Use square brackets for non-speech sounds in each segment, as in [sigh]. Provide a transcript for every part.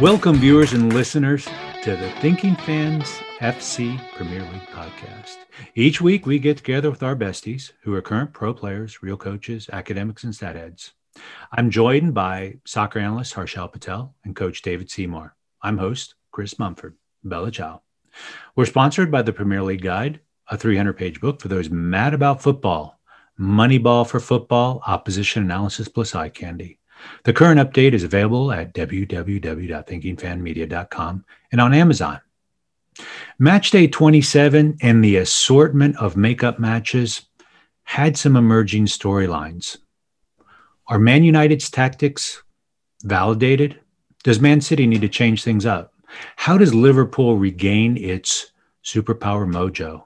Welcome, viewers and listeners, to the Thinking Fans FC Premier League podcast. Each week, we get together with our besties who are current pro players, real coaches, academics, and stat heads. I'm joined by soccer analyst Harshal Patel and coach David Seymour. I'm host Chris Mumford. Bella Chow. We're sponsored by the Premier League Guide, a 300 page book for those mad about football. Moneyball for football, opposition analysis plus eye candy. The current update is available at www.thinkingfanmedia.com and on Amazon. Match day 27 and the assortment of makeup matches had some emerging storylines. Are Man United's tactics validated? Does Man City need to change things up? How does Liverpool regain its superpower mojo?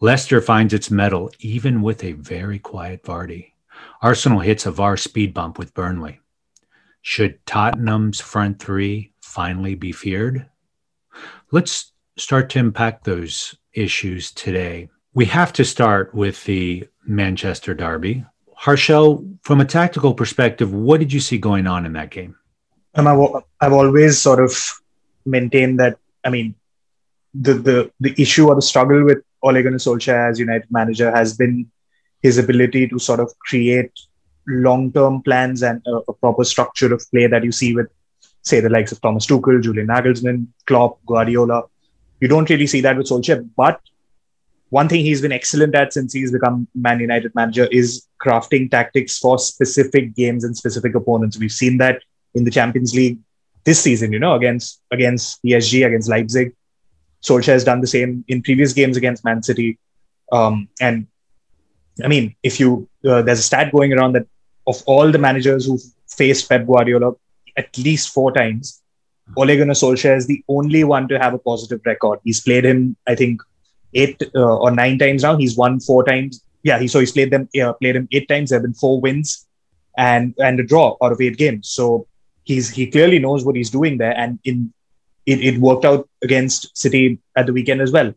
Leicester finds its mettle even with a very quiet Vardy. Arsenal hits a VAR speed bump with Burnley. Should Tottenham's front three finally be feared? Let's start to unpack those issues today. We have to start with the Manchester Derby. Harshal, from a tactical perspective, what did you see going on in that game? Um, I've, I've always sort of maintained that, I mean, the, the, the issue or the struggle with Ole Gunnar Solskjaer as United manager has been his ability to sort of create long-term plans and a, a, proper structure of play that you see with, say, the likes of Thomas Tuchel, Julian Nagelsmann, Klopp, Guardiola. You don't really see that with Solskjaer, but one thing he's been excellent at since he's become Man United manager is crafting tactics for specific games and specific opponents. We've seen that in the Champions League this season, you know, against against PSG, against Leipzig. Solskjaer has done the same in previous games against Man City. Um, and I mean, if you uh, there's a stat going around that of all the managers who faced Pep Guardiola at least four times, Ole Gunnar Solskjaer is the only one to have a positive record. He's played him, I think, eight uh, or nine times now. He's won four times. Yeah, he so he's played them uh, played him eight times. There have been four wins and and a draw out of eight games. So he's he clearly knows what he's doing there, and in it, it worked out against City at the weekend as well.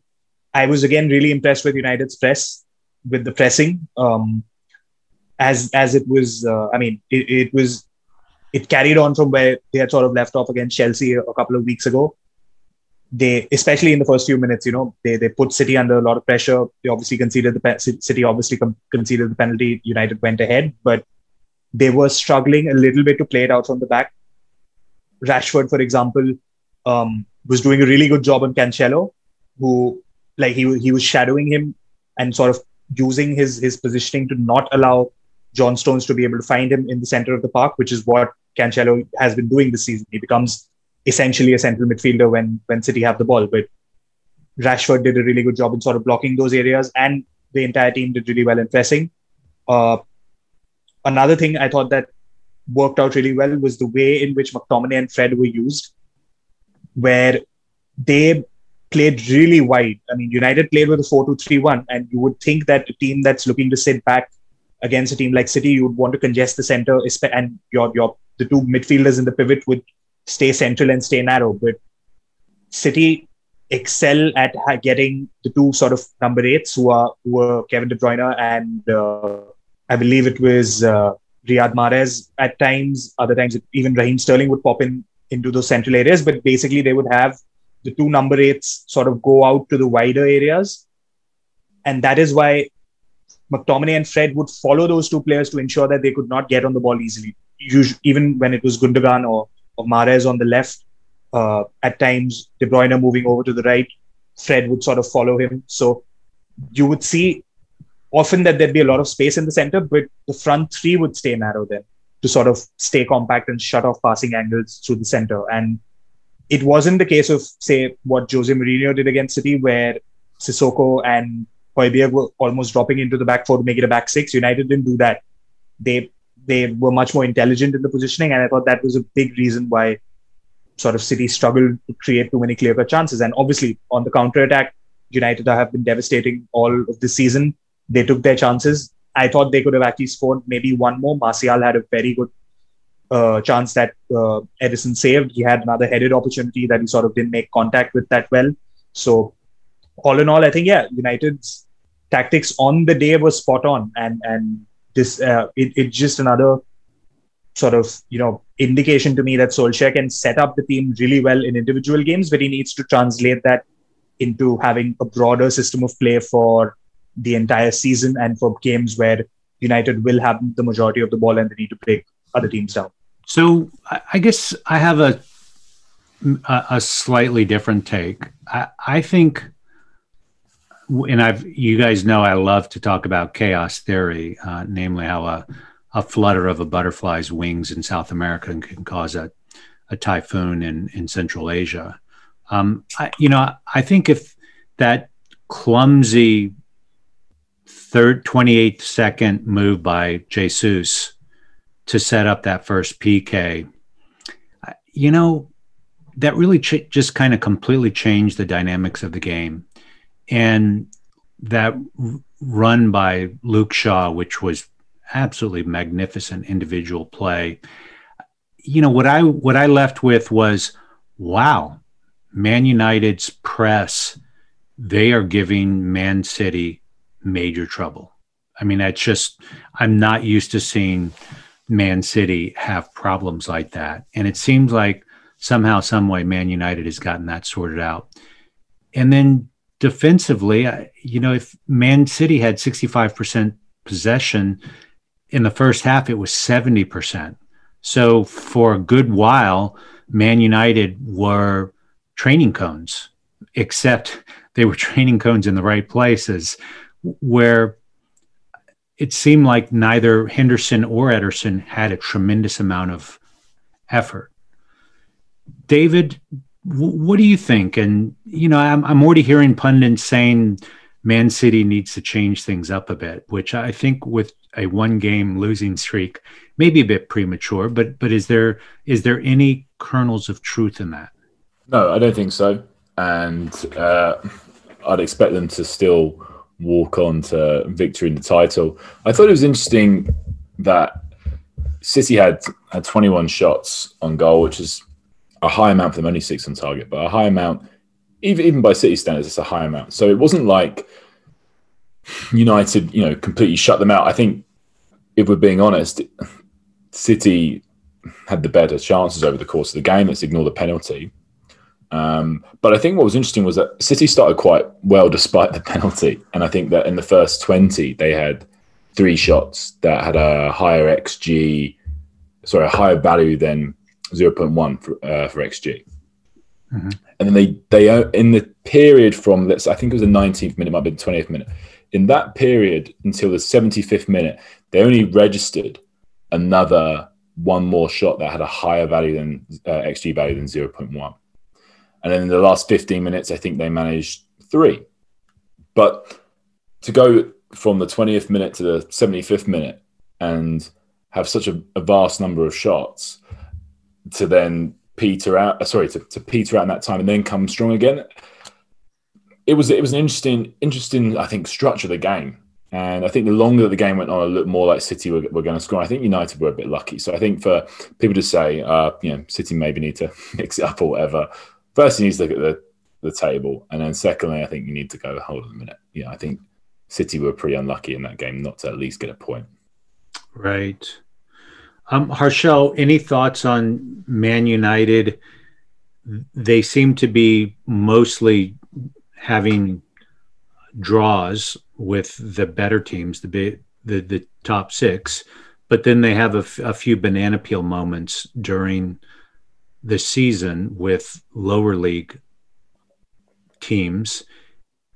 I was again really impressed with United's press with the pressing. Um, as as it was, uh, I mean, it, it was it carried on from where they had sort of left off against Chelsea a couple of weeks ago they, especially in the first few minutes, you know, they, they put City under a lot of pressure. They obviously conceded the City obviously conceded the penalty. United went ahead, but they were struggling a little bit to play it out from the back. Rashford, for example, um, was doing a really good job on Cancelo, who like he he was shadowing him and sort of using his his positioning to not allow John Stones to be able to find him in the center of the park, which is what Cancelo has been doing this season. He becomes essentially a central midfielder when when City have the ball. But Rashford did a really good job in sort of blocking those areas, and the entire team did really well in pressing. Uh, another thing I thought that worked out really well was the way in which McTominay and Fred were used, where they played really wide. I mean, United played with a 4 2 3 1, and you would think that a team that's looking to sit back against a team like City, you would want to congest the center, and your, your the two midfielders in the pivot would stay central and stay narrow. But City excel at getting the two sort of number eights who are who are Kevin De Bruyne and uh, I believe it was uh, Riyad Mahrez at times. Other times, even Raheem Sterling would pop in into those central areas. But basically, they would have the two number eights sort of go out to the wider areas, and that is why McTominay and Fred would follow those two players to ensure that they could not get on the ball easily. Usually, even when it was Gundogan or of Mahrez on the left. Uh, at times, De Bruyne moving over to the right. Fred would sort of follow him. So you would see often that there'd be a lot of space in the center, but the front three would stay narrow then to sort of stay compact and shut off passing angles through the center. And it wasn't the case of, say, what Jose Mourinho did against City, where Sissoko and Højbjerg were almost dropping into the back four to make it a back six. United didn't do that. They they were much more intelligent in the positioning, and I thought that was a big reason why sort of City struggled to create too many clear cut chances. And obviously, on the counter attack, United have been devastating all of this season. They took their chances. I thought they could have actually scored maybe one more. Martial had a very good uh, chance that uh, Ederson saved. He had another headed opportunity that he sort of didn't make contact with that well. So, all in all, I think yeah, United's tactics on the day was spot on, and and this uh, it, it's just another sort of you know indication to me that Solskjaer can set up the team really well in individual games, but he needs to translate that into having a broader system of play for the entire season and for games where United will have the majority of the ball and they need to break other teams down. So I guess I have a a, slightly different take. I, I think, and I've you guys know I love to talk about chaos theory, uh, namely how a a flutter of a butterfly's wings in South America can cause a, a typhoon in, in Central Asia. Um, I, you know, I think if that clumsy third 28 second move by Jesus to set up that first PK, you know, that really ch- just kind of completely changed the dynamics of the game. And that r- run by Luke Shaw, which was absolutely magnificent individual play. You know what I what I left with was, wow, Man United's press, they are giving Man City major trouble. I mean, that's just I'm not used to seeing Man City have problems like that, and it seems like somehow, some way, Man United has gotten that sorted out. And then defensively, you know, if Man City had 65% possession, in the first half, it was 70%. So for a good while, Man United were training cones, except [laughs] they were training cones in the right places where it seemed like neither Henderson or Ederson had a tremendous amount of effort. David, what do you think? And, you know, I'm, I'm already hearing pundits saying Man City needs to change things up a bit, which I think with a one game losing streak may be a bit premature, but but is there is there any kernels of truth in that? No, I don't think so. And uh, I'd expect them to still walk on to victory in the title. I thought it was interesting that City had had 21 shots on goal, which is a high amount for them, only six on target, but a high amount, even even by City standards, it's a high amount. So it wasn't like United, you know, completely shut them out. I think, if we're being honest, City had the better chances over the course of the game. Let's ignore the penalty. Um, but I think what was interesting was that City started quite well despite [laughs] the penalty, and I think that in the first twenty they had three shots that had a higher xG, sorry, a higher value than zero point one for, uh, for xG. Mm-hmm. And then they they uh, in the period from let's I think it was the 19th minute, might be the 20th minute in that period until the 75th minute, they only registered another one more shot that had a higher value than uh, XG value than 0.1. And then in the last 15 minutes, I think they managed three. But to go from the 20th minute to the 75th minute and have such a, a vast number of shots to then peter out, uh, sorry, to, to peter out in that time and then come strong again it was it was an interesting interesting I think structure of the game. And I think the longer the game went on, it looked more like City were, were going to score. I think United were a bit lucky. So I think for people to say, uh, you know, City maybe need to [laughs] mix it up or whatever, first you need to look at the, the table. And then secondly, I think you need to go, hold on a minute. Yeah, I think City were pretty unlucky in that game not to at least get a point. Right. Um, Harshal, any thoughts on Man United? They seem to be mostly having draws with the better teams, the the, the top six, but then they have a, f- a few banana peel moments during the season with lower league teams.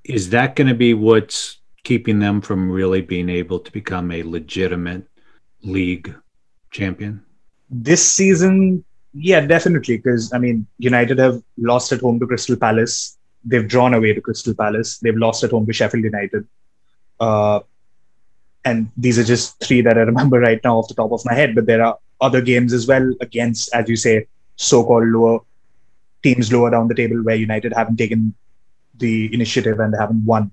Is that going to be what's keeping them from really being able to become a legitimate league champion? This season, yeah, definitely. Because I mean, United have lost at home to Crystal Palace they've drawn away to Crystal Palace. They've lost at home to Sheffield United. Uh, and these are just three that I remember [laughs] right now off the top of my head. But there are other games as well against, as you say, so-called lower teams lower down the table where United haven't taken the initiative and they haven't won.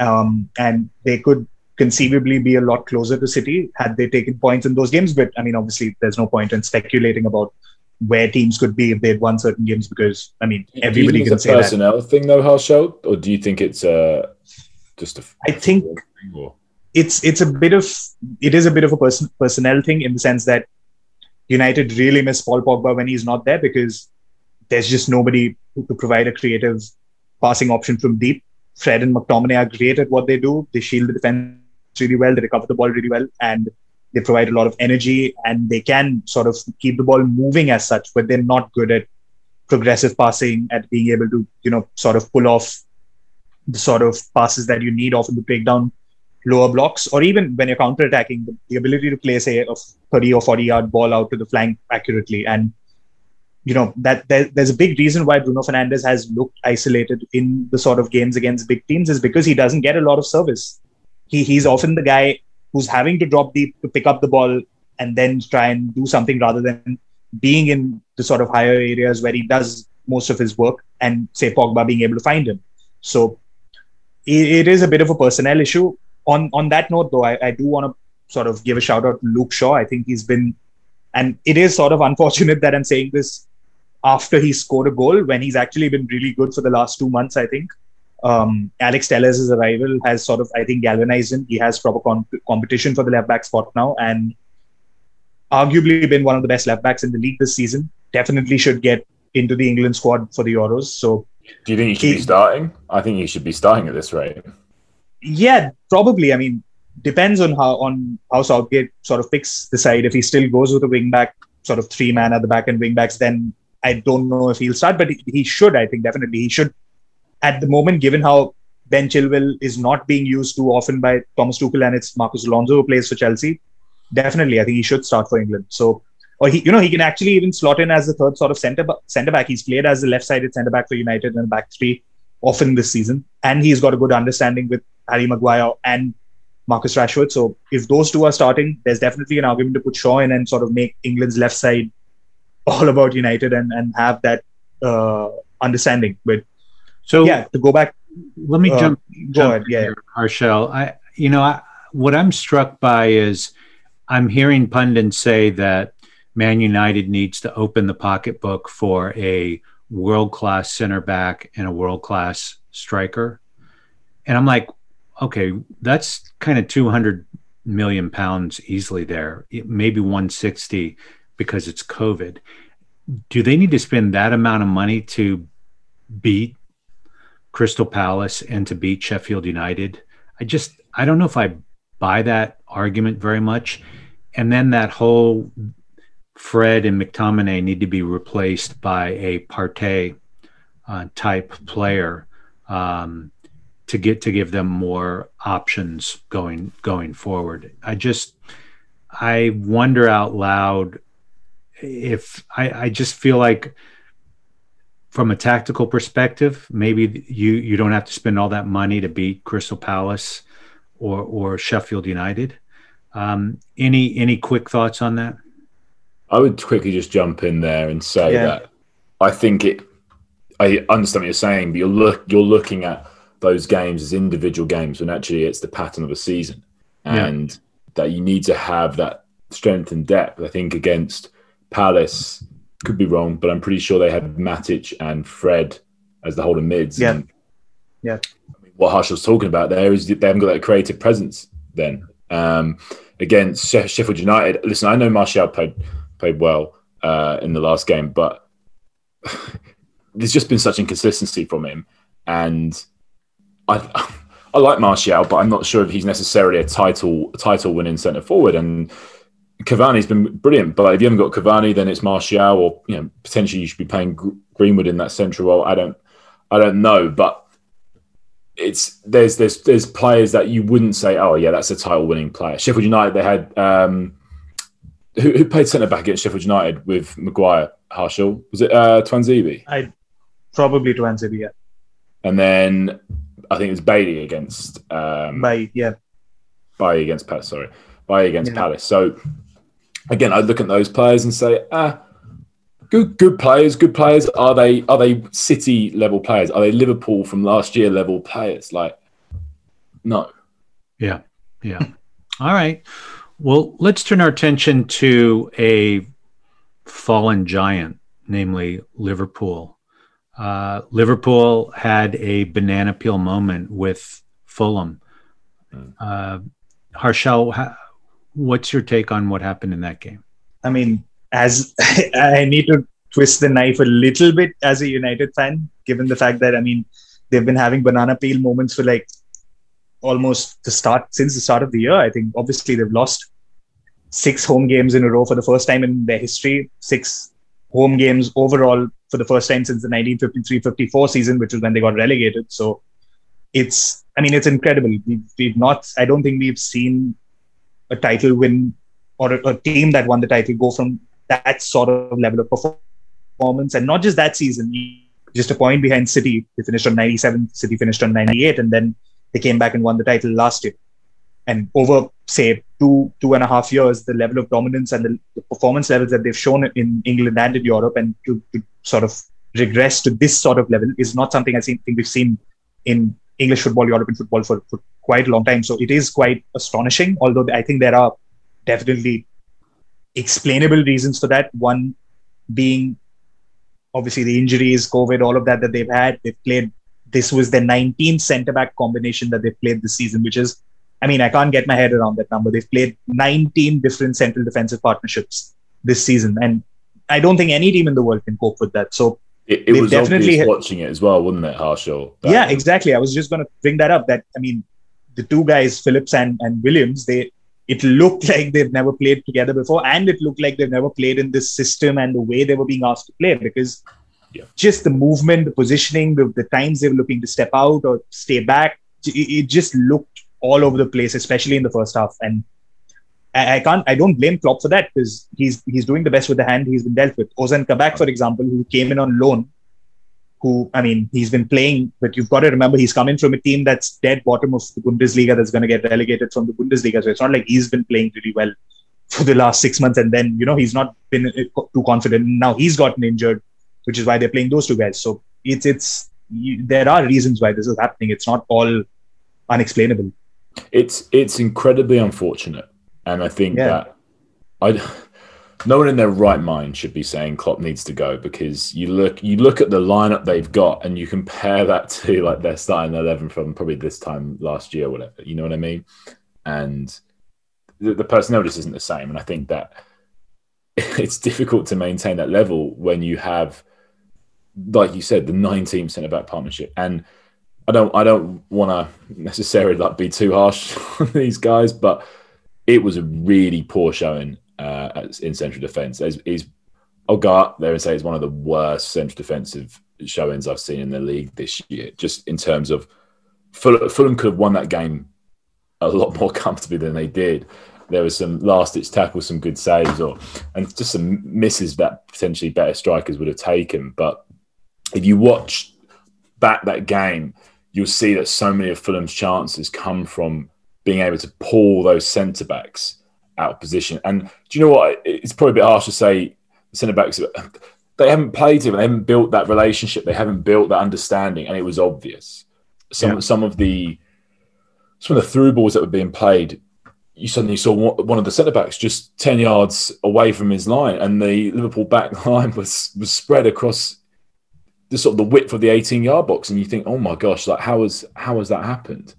Um, and they could conceivably be a lot closer to City had they taken points in those games. But I mean, obviously, there's no point in speculating about where teams could be if they'd won certain games because I mean everybody can say personnel that. thing though, Harshal, or do you think it's uh, just a? I think it's it's a bit of it is a bit of a person, personnel thing in the sense that United really miss Paul Pogba when he's not there because there's just nobody could provide a creative passing option from deep. Fred and McTominay are great at what they do. They shield the defense really well. They recover the ball really well, and they provide a lot of energy. And they can sort of keep the ball moving as such, but they're not good at progressive passing, at being able to you know sort of pull off the sort of passes that you need often to break down lower blocks, or even when you're counter-attacking, the, the ability to play say a 30 or 40 yard ball out to the flank accurately and you know that there, there's a big reason why Bruno Fernandes has looked isolated in the sort of games against big teams is because he doesn't get a lot of service. He he's often the guy who's having to drop deep to pick up the ball and then try and do something rather than being in the sort of higher areas where he does most of his work and say Pogba being able to find him. So it, it is a bit of a personnel issue. On on that note, though, I, I do want to sort of give a shout out to Luke Shaw. I think he's been, and it is sort of unfortunate that I'm saying this after he scored a goal when he's actually been really good for the last two months, I think. Um, Alex Telles' arrival has sort of, I think, galvanized him. He has proper competition for the left back spot now and arguably been one of the best left backs in the league this season. Definitely should get into the England squad for the Euros. So, do you think he should he, be starting? I think he should be starting at this rate. Yeah, probably. I mean, depends on how on how Southgate sort of picks the side. If he still goes with a wing back, sort of three man at the back and wing backs, then I don't know if he'll start, but he should. I think definitely he should. At the moment, given how Ben Chilwell is not being used too often by Thomas Tuchel and it's Marcos Alonso who plays for Chelsea, definitely I think he should start for England. So, or he, you know, he can actually even slot in as the third sort of centre centre back. He's played as the left-sided centre back for United and back three often this season, and he's got a good understanding with Harry Maguire and Marcus Rashford. So, if those two are starting, there's definitely an argument to put Shaw in and sort of make England's left side [laughs] all about United and and have that uh, understanding. But so yeah, to go back. Let me uh, jump. Go jump ahead. Yeah, Harshal. I you know I, what I'm struck by is I'm hearing pundits say that Man United needs to open the pocketbook for a world class center back and a world class striker. And I'm like, okay, that's kind of 200 million pounds easily there, maybe 160 because it's COVID. Do they need to spend that amount of money to beat Crystal Palace and to beat Sheffield United? I just I don't know if I buy that argument very much. And then that whole Fred and McTominay need to be replaced by a Partey uh, type player um, to get to give them more options going going forward. I just I wonder out loud if I, I just feel like from a tactical perspective, maybe you you don't have to spend all that money to beat Crystal Palace or or Sheffield United. Um, any any quick thoughts on that? I would quickly just jump in there and say yeah. that I think it. I understand what you're saying, but you're look you're looking at those games as individual games when actually it's the pattern of a season, and yeah. that you need to have that strength and depth. I think against Palace could be wrong, but I'm pretty sure they had Matic and Fred as the holding mids. Yeah. And, yeah. I mean, what was talking about there is they haven't got that creative presence then. Um, against Sheffield United, listen, I know Martial played played well uh, in the last game, but [sighs] there's just been such inconsistency from him, and I [laughs] I like Martial, but I'm not sure if he's necessarily a title title winning centre forward. And Cavani's been brilliant, but if you haven't got Cavani, then it's Martial, or you know potentially you should be playing Greenwood in that central role. I don't, I don't know, but it's there's there's there's players that you wouldn't say, oh yeah, that's a title winning player. Sheffield United, they had um, who, who played centre back against Sheffield United with Maguire, Harshal. Was it uh, Tuanzebe? I probably Tuanzebe, yeah. And then I think it was Bailey against um, Bailly, yeah. Bailly against Palace, sorry, Bailly against yeah. Palace. So again, I look at those players and say, ah, good, good players, good players. Are they are they City level players? Are they Liverpool from last year level players? Like, no. Yeah, yeah. [laughs] All right. Well, let's turn our attention to a fallen giant, namely Liverpool. Uh, Liverpool had a banana peel moment with Fulham. Hmm. Uh, Harshal, what's your take on what happened in that game? I mean, as [laughs] I need to twist the knife a little bit as a United fan, given the fact that I mean they've been having banana peel moments for like almost the start since the start of the year. I think obviously they've lost six home games in a row for the first time in their history, six home games overall for the first time since the 1953-54 season, which is when they got relegated. So it's, I mean, it's incredible. We've, we've not, I don't think we've seen a title win or a, a team that won the title go from that sort of level of performance, and not just that season. Just a point behind City. They finished on 97. City finished on 98, and then they came back and won the title last year. And over, say, two two and a half years, the level of dominance and the, the performance levels that they've shown in England and in Europe, and to, to, sort of regress to this sort of level, is not something I think we've seen in English football, European football for, for quite a long time. So it is quite astonishing. Although I think there are definitely explainable reasons for that. One being obviously the injuries, COVID, all of that that they've had. They've played. This was the 19th centre back combination that they've played this season, which is, I mean, I can't get my head around that number. They've played 19 different central defensive partnerships this season, and I don't think any team in the world can cope with that. So it, it was definitely obvious watching it as well, wasn't it, Harshal? Yeah, exactly. I was just going to bring that up. That I mean, the two guys, Phillips and, and Williams, they it looked [laughs] like they've never played together before, and it looked like they've never played in this system and the way they were being asked to play because yeah. just the movement, the positioning, the, the times they were looking to step out or stay back, it, it just looked all over the place, especially in the first half. And I, I can't, I don't blame Klopp for that because he's he's doing the best with the hand he's been dealt with. Ozan Kabak, for example, who came in on loan who, I mean, he's been playing, but you've got to remember he's coming from a team that's dead bottom of the Bundesliga that's going to get relegated from the Bundesliga. So it's not like he's been playing really well for the last six months and then, you know, he's not been uh, too confident. Now he's gotten injured, which is why they're playing those two guys. So it's, it's, you, there are reasons why this is happening. It's not all unexplainable. It's, it's incredibly unfortunate. And I think yeah. that I, [laughs] no one in their right mind should be saying Klopp needs to go because you look you look at the lineup they've got and you compare that [laughs] to like their starting eleven from probably this time last year, or whatever. You know what I mean? And the, the personnel just isn't the same. And I think that [laughs] it's difficult to maintain that level when you have, like you said, the 19 centre back partnership. And I don't I don't want to necessarily like be too harsh [laughs] on these guys, but it was a really poor showing uh, in central defence. I'll go up there and say it's one of the worst central defensive showings I've seen in the league this year. Just in terms of Fulham, Fulham could have won that game a lot more [laughs] comfortably than they did. There was some last ditch tackles, some good saves, or and just some misses that potentially better strikers would have taken. But if you watch back that game, you'll see that so many of Fulham's chances come from being able to pull those centre backs out of position. And do you know what? It's probably a bit harsh to say centre backs. They haven't played him. They haven't built that relationship. They haven't built that understanding, and it was obvious. Some yeah. some of the some of the through balls that were being played, you suddenly saw one of the centre backs just ten yards away from his line, and the Liverpool back [laughs] line was was spread across the sort of the width of the eighteen yard box, and you think, oh my gosh, like how has how has that happened?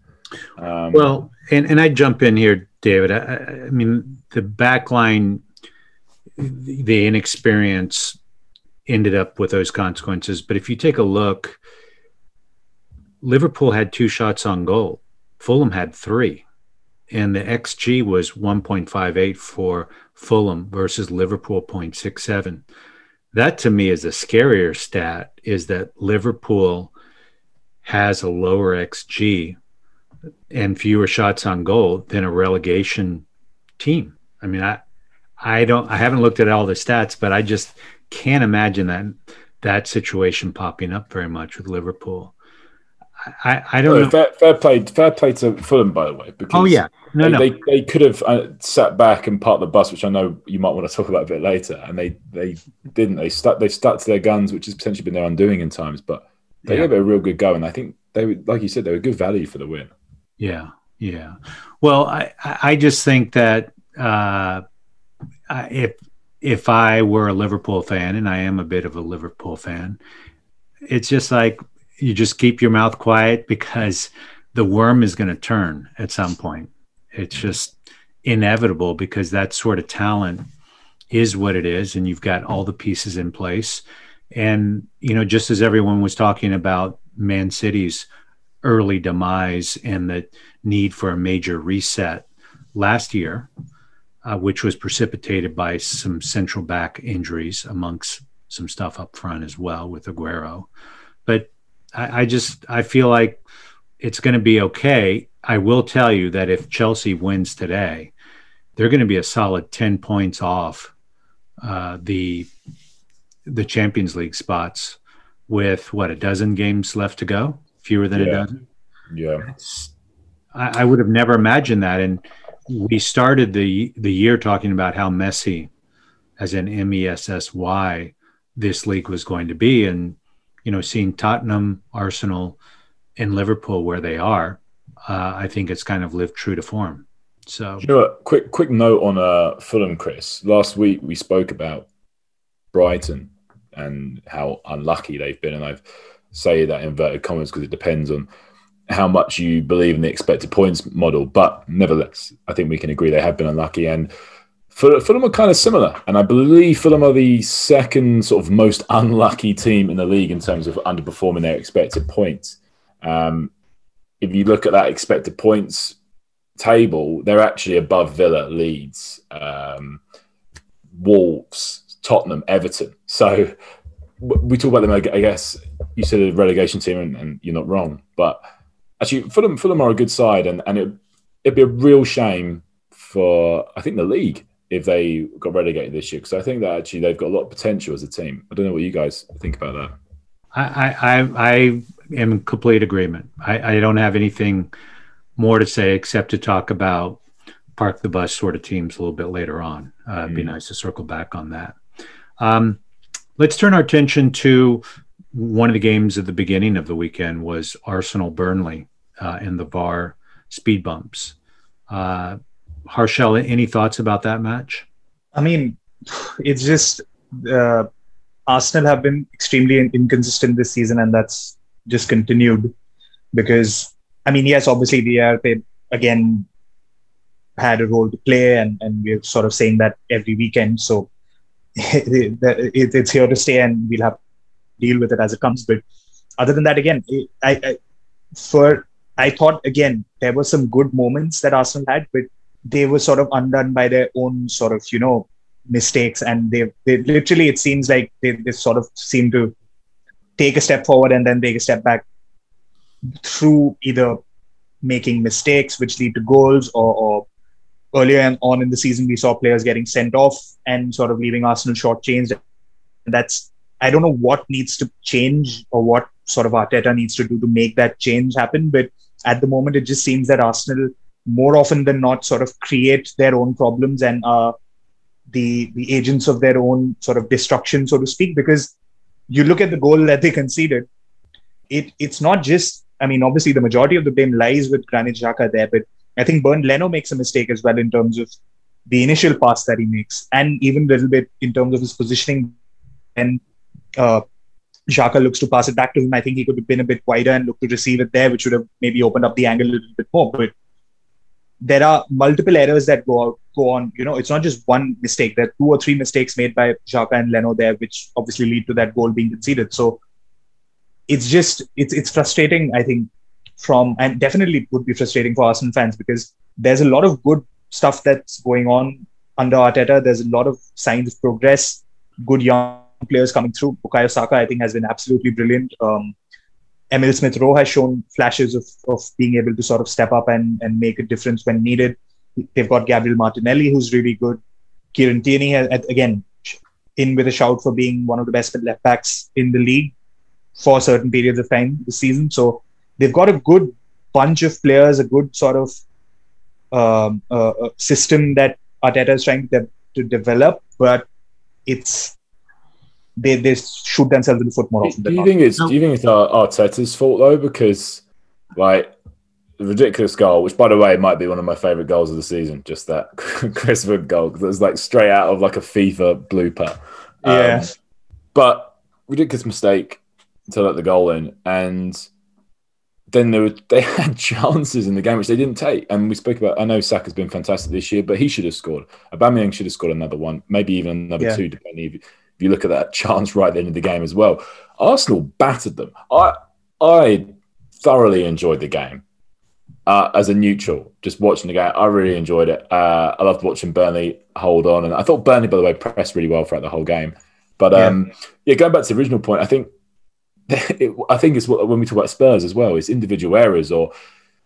Um, well, and and I jump in here, David. I, I mean, the back backline, the inexperience ended up with those consequences. But if you take a look, Liverpool had two shots on goal. Fulham had three. And the XG was 1.58 for Fulham versus Liverpool 0.67. That to me is a scarier stat is that Liverpool has a lower XG and fewer shots on goal than a relegation team. I mean, I I don't I haven't looked at all the stats, but I just can't imagine that that situation popping up very much with Liverpool. I, I don't know. Fair, fair, play, fair play to Fulham, by the way. Because oh yeah, no, they, no. They, they could have uh, sat back and parked the bus, which I know you might want to talk about a bit later, and they they didn't. They stuck they stuck to their guns, which has potentially been their undoing in times. But they yeah. gave it a real good go, and I think they were, like you said, they were good value for the win. Yeah, yeah. Well, I I just think that uh, if if I were a Liverpool fan, and I am a bit of a Liverpool fan, it's just like you just keep your mouth quiet because the worm is going to turn at some point. It's just inevitable because that sort of talent is what it is, and you've got all the pieces in place. And you know, just as everyone was talking about Man City's early demise and the need for a major reset last year, uh, which was precipitated by some central back injuries amongst some stuff up front as well with Aguero. But I, I just I feel like it's going to be okay. I will tell you that if Chelsea wins today, they're going to be a solid ten points off uh, the the Champions League spots with what a dozen games left to go, fewer than Yeah. a dozen. Yeah. I, I would have never imagined that. And we started the the year talking about how messy, as in M E S S Y, this league was going to be, and you know, seeing Tottenham, Arsenal, and Liverpool where they are, uh, I think it's kind of lived true to form. So You know? Quick, quick note on uh, Fulham, Chris. Last week we spoke about Brighton and how unlucky they've been, and I've say that in inverted commas because it depends on how much you believe in the expected points model. But nevertheless, I think we can agree they have been unlucky, and Fulham are kind of similar. And I believe Fulham are the second sort of most unlucky team in the league in terms of underperforming their expected points. Um, if you look at that expected points table, they're actually above Villa, Leeds, um, Wolves, Tottenham, Everton. So we talk about them. I guess you said a relegation team, and, and you're not wrong. But actually, Fulham, Fulham are a good side, and and it, it'd be a real shame for I think the league if they got relegated this year because I think that actually they've got a lot of potential as a team. I don't know what you guys think about that. I, I, I, am in complete agreement. I, I don't have anything more to say except to talk about park the bus sort of teams a little bit later on. Uh, It'd be Mm. nice to circle back on that. Um, let's turn our attention to one of the games at the beginning of the weekend was Arsenal Burnley uh, in the VAR speed bumps. Uh, Harshal, any thoughts about that match? I mean, it's just uh, Arsenal have been extremely inconsistent this season, and that's just continued because I mean, yes, obviously the they again had a role to play, and and we're sort of saying that every weekend. So [laughs] it, it, it's here to stay, and we'll have to deal with it as it comes. But other than that, again, I, I for I thought again there were some good moments that Arsenal had, but they were sort of undone by their own sort of you know mistakes. And they they literally it seems like they, they sort of seem to take a step forward and then take a step back through either making mistakes which lead to goals or, or earlier on in the season we saw players getting sent off and sort of leaving Arsenal shortchanged. That's I don't know what needs to change or what sort of Arteta needs to do to make that change happen. But at the moment it just seems that Arsenal more often than not sort of create their own problems and are the the agents of their own sort of destruction, so to speak. Because you look at the goal that they conceded, it it's not just. I mean, obviously the majority of the blame lies with Granit Xhaka there, but I think Bernd Leno makes a mistake as well in terms of the initial pass that he makes, and even a little bit in terms of his positioning. And uh, Xhaka looks to pass it back to him. I think he could have been a bit wider and looked to receive it there, which would have maybe opened up the angle a little bit more. But there are multiple errors that go out, go on. You know, it's not just one mistake. There are two or three mistakes made by Xhaka and Leno there, which obviously lead to that goal being conceded. So it's just it's it's frustrating. I think from and definitely would be frustrating for Arsenal fans because there's a lot of good stuff that's going on under Arteta. There's a lot of signs of progress. Good young players coming through. Bukayo Saka, I think, has been absolutely brilliant. Um, Emile Smith Rowe has shown flashes of, of being able to sort of step up and, and make a difference when needed. They've got Gabriel Martinelli, who's really good. Kieran Tierney, again, in with a shout for being one of the best left backs in the league for certain periods of time this season. So they've got a good bunch of players, a good sort of um, uh, uh, system that Arteta is trying to, to develop, but it's they they shoot themselves in the foot more often Do you not. think it's do you think it's Arteta's fault though? Because like the ridiculous goal, which by the way might be one of my favorite goals of the season, just that [laughs] Chris Wood goal that was like straight out of like a FIFA blooper. Yeah. Um, but ridiculous mistake to let the goal in, and then there were, [laughs] they had chances in the game which they didn't take. And we spoke about. I know Saka's been fantastic this year, but he should have scored. Aubameyang should have scored another one, maybe even another yeah. two, depending if you look at that [laughs] chance right at the end of the game as well. Arsenal battered them. I I thoroughly enjoyed the game uh, as a neutral, just watching the game. I really enjoyed it. Uh, I loved watching Burnley hold on, and I thought Burnley, by the way, pressed really well throughout the whole game. But um, yeah. yeah, going back to the original point, I think [laughs] it, I think it's when we talk about Spurs as well, it's individual errors or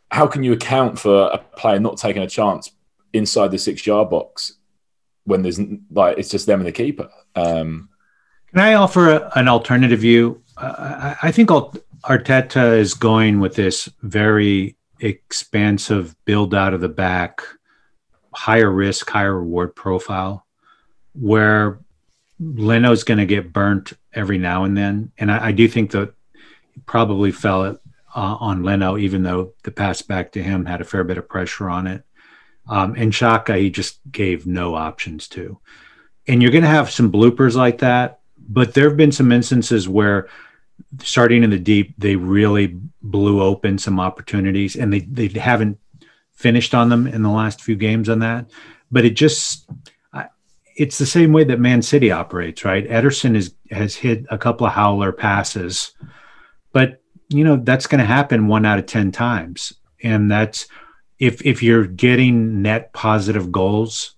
how can you account for a player not taking a chance inside the six yard box when there's like it's just them and the keeper. Um, can I offer a, an alternative view? Uh, I, I think Arteta is going with this very expansive build out of the back, higher risk, higher reward profile, where Leno's going to get burnt every now and then, and I, I do think that probably fell uh, on Leno, even though the pass back to him had a fair bit of pressure on it. Um, and Xhaka, he just gave no options to. And you're going to have some bloopers like that, but there have been some instances where starting in the deep, they really blew open some opportunities and they, they haven't finished on them in the last few games on that. But it just, it's the same way that Man City operates, right? Ederson is, has hit a couple of howler passes, but you know that's going to happen one out of ten times, and that's if if you're getting net positive goals,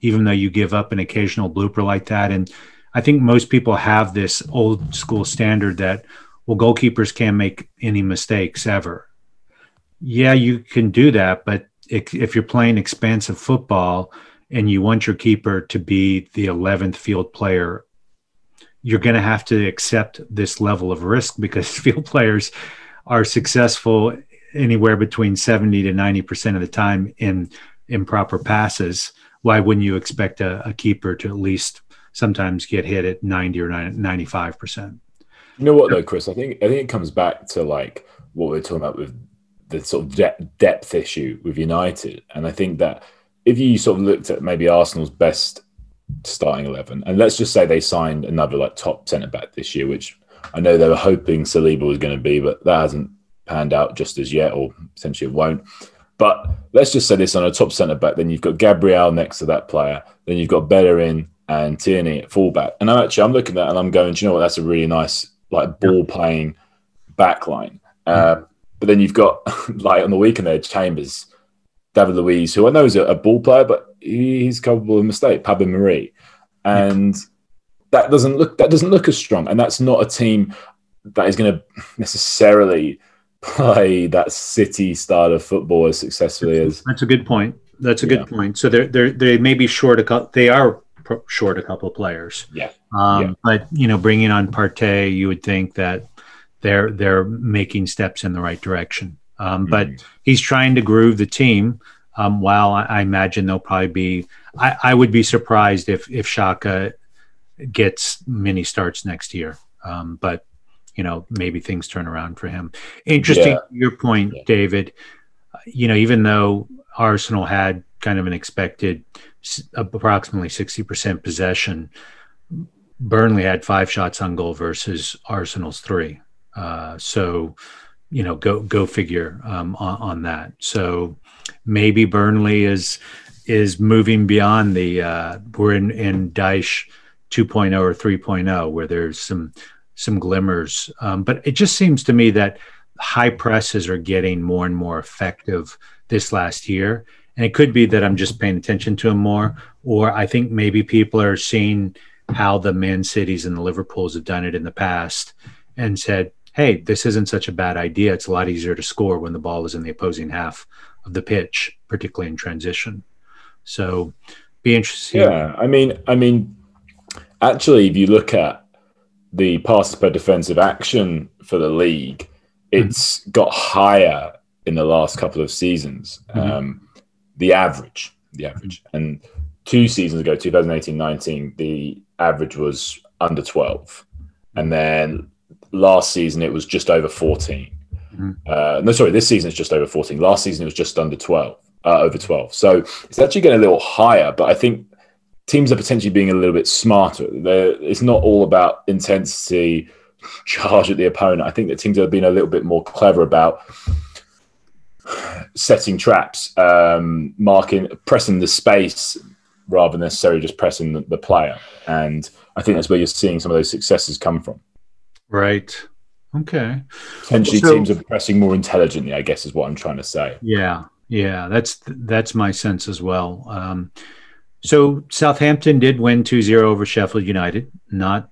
even though you give up an occasional blooper like that, and I think most people have this old school standard that well goalkeepers can't make any mistakes ever. Yeah, you can do that, but if you're playing expansive football and you want your keeper to be the 11th field player, you're going to have to accept this level of risk because [laughs] field players are successful anywhere between 70 to 90% of the time in improper passes. Why wouldn't you expect a, a keeper to at least sometimes get hit at 90 or 95%? You know what though, Chris? I think I think it comes back to like what we are talking about with the sort of de- depth issue with United, and I think that if you sort of looked at maybe Arsenal's best starting 11, and let's just say they signed another like top centre back this year, which I know they were hoping Saliba was going to be, but that hasn't panned out just as yet, or potentially it won't. But let's just say this on a top centre back, then you've got Gabriel next to that player, then you've got Bellerin and Tierney at fullback. And I'm actually I'm looking at that and I'm going, do you know what? That's a really nice like ball playing back line. Uh, but then you've got [laughs] like on the weekend there, Chambers David Luiz, who I know is a, a ball player, but he's capable of mistake. Pablo Marí, and that doesn't look that doesn't look as strong. And that's not a team that is going to necessarily play that City style of football as successfully as. That's a good point. That's a good point. So they're they they may be short a couple. They are short a couple of players. Yeah. Um, yeah. But you know, bringing on Partey, you would think that they're they're making steps in the right direction. Um, but mm-hmm. he's trying to groove the team. Um, while I, I, imagine there'll probably be, I, I, would be surprised if if Xhaka gets many starts next year. Um, but you know, maybe things turn around for him. Interesting. Yeah. Your point, yeah. David. You know, even though Arsenal had kind of an expected approximately sixty percent possession, Burnley had five shots on goal versus Arsenal's three. Uh, so you know, go go figure um, on, on, that. So maybe Burnley is is moving beyond the uh, we're in in Dyche 2.0 or 3.0 where there's some some glimmers. Um, but it just seems to me that high presses are getting more and more effective this last year. And it could be that I'm just paying attention to them more, or I think maybe people are seeing how the Man Cities and the Liverpools have done it in the past and said, hey, this isn't such a bad idea. It's a lot easier to score when the ball is in the opposing half of the pitch, particularly in transition. So be interesting. Yeah, I mean, I mean, actually, if you look at the passes per defensive action for the league, it's mm-hmm. got higher in the last couple of seasons. Mm-hmm. Um, the average, the average, mm-hmm. and two seasons ago, 2018-19, the average was under 12, and then last season it was just over 14. Mm-hmm. Uh, no, sorry, this season it's just over 14. Last season it was just under 12, uh, over 12. So it's actually getting a little higher, but I think teams are potentially being a little bit smarter. They're, it's not all about intensity, charge at the opponent. I think that teams have been a little bit more clever about setting traps, um, marking, pressing the space rather than necessarily just pressing the, the, player. And I think that's where you're seeing some of those successes come from. Right. Okay. Potentially, so, teams are pressing more intelligently. I guess is what I'm trying to say. Yeah. Yeah. That's that's my sense as well. Um, so Southampton did win 2-0 over Sheffield United. Not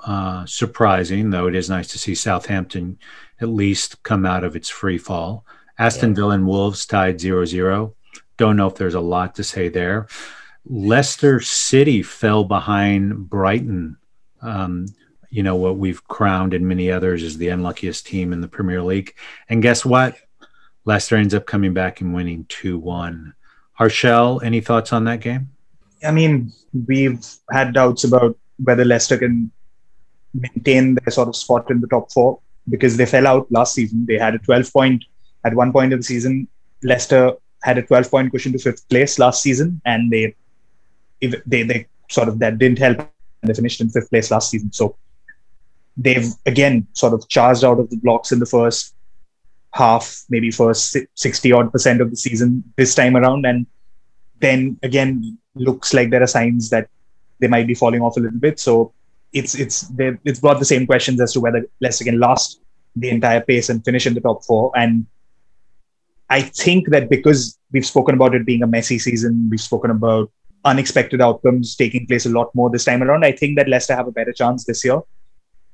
uh, surprising, though it is nice to see Southampton at least come out of its free fall. Aston yeah. Villa and Wolves tied 0 0. Don't know if there's a lot to say there. Leicester City fell behind Brighton. Um, you know, what we've crowned and many others as the unluckiest team in the Premier League. And guess what? Leicester ends up coming back and winning 2 1. Harshal, any thoughts on that game? I mean, we've had doubts about whether Leicester can maintain their sort of spot in the top four because they fell out last season. They had a 12 point at one point of the season. Leicester had a 12 point cushion to fifth place last season, and they they they sort of that didn't help. And They finished in fifth place last season, so they've again sort of charged out of the blocks in the first half, maybe first 60 odd percent of the season this time around, and then again looks like there are signs that they might be falling off a little bit. So it's it's it's brought the same questions as to whether Leicester can last the entire pace and finish in the top four. And I think that because we've spoken about it being a messy season, we've spoken about unexpected outcomes taking place a lot more this time around. I think that Leicester have a better chance this year.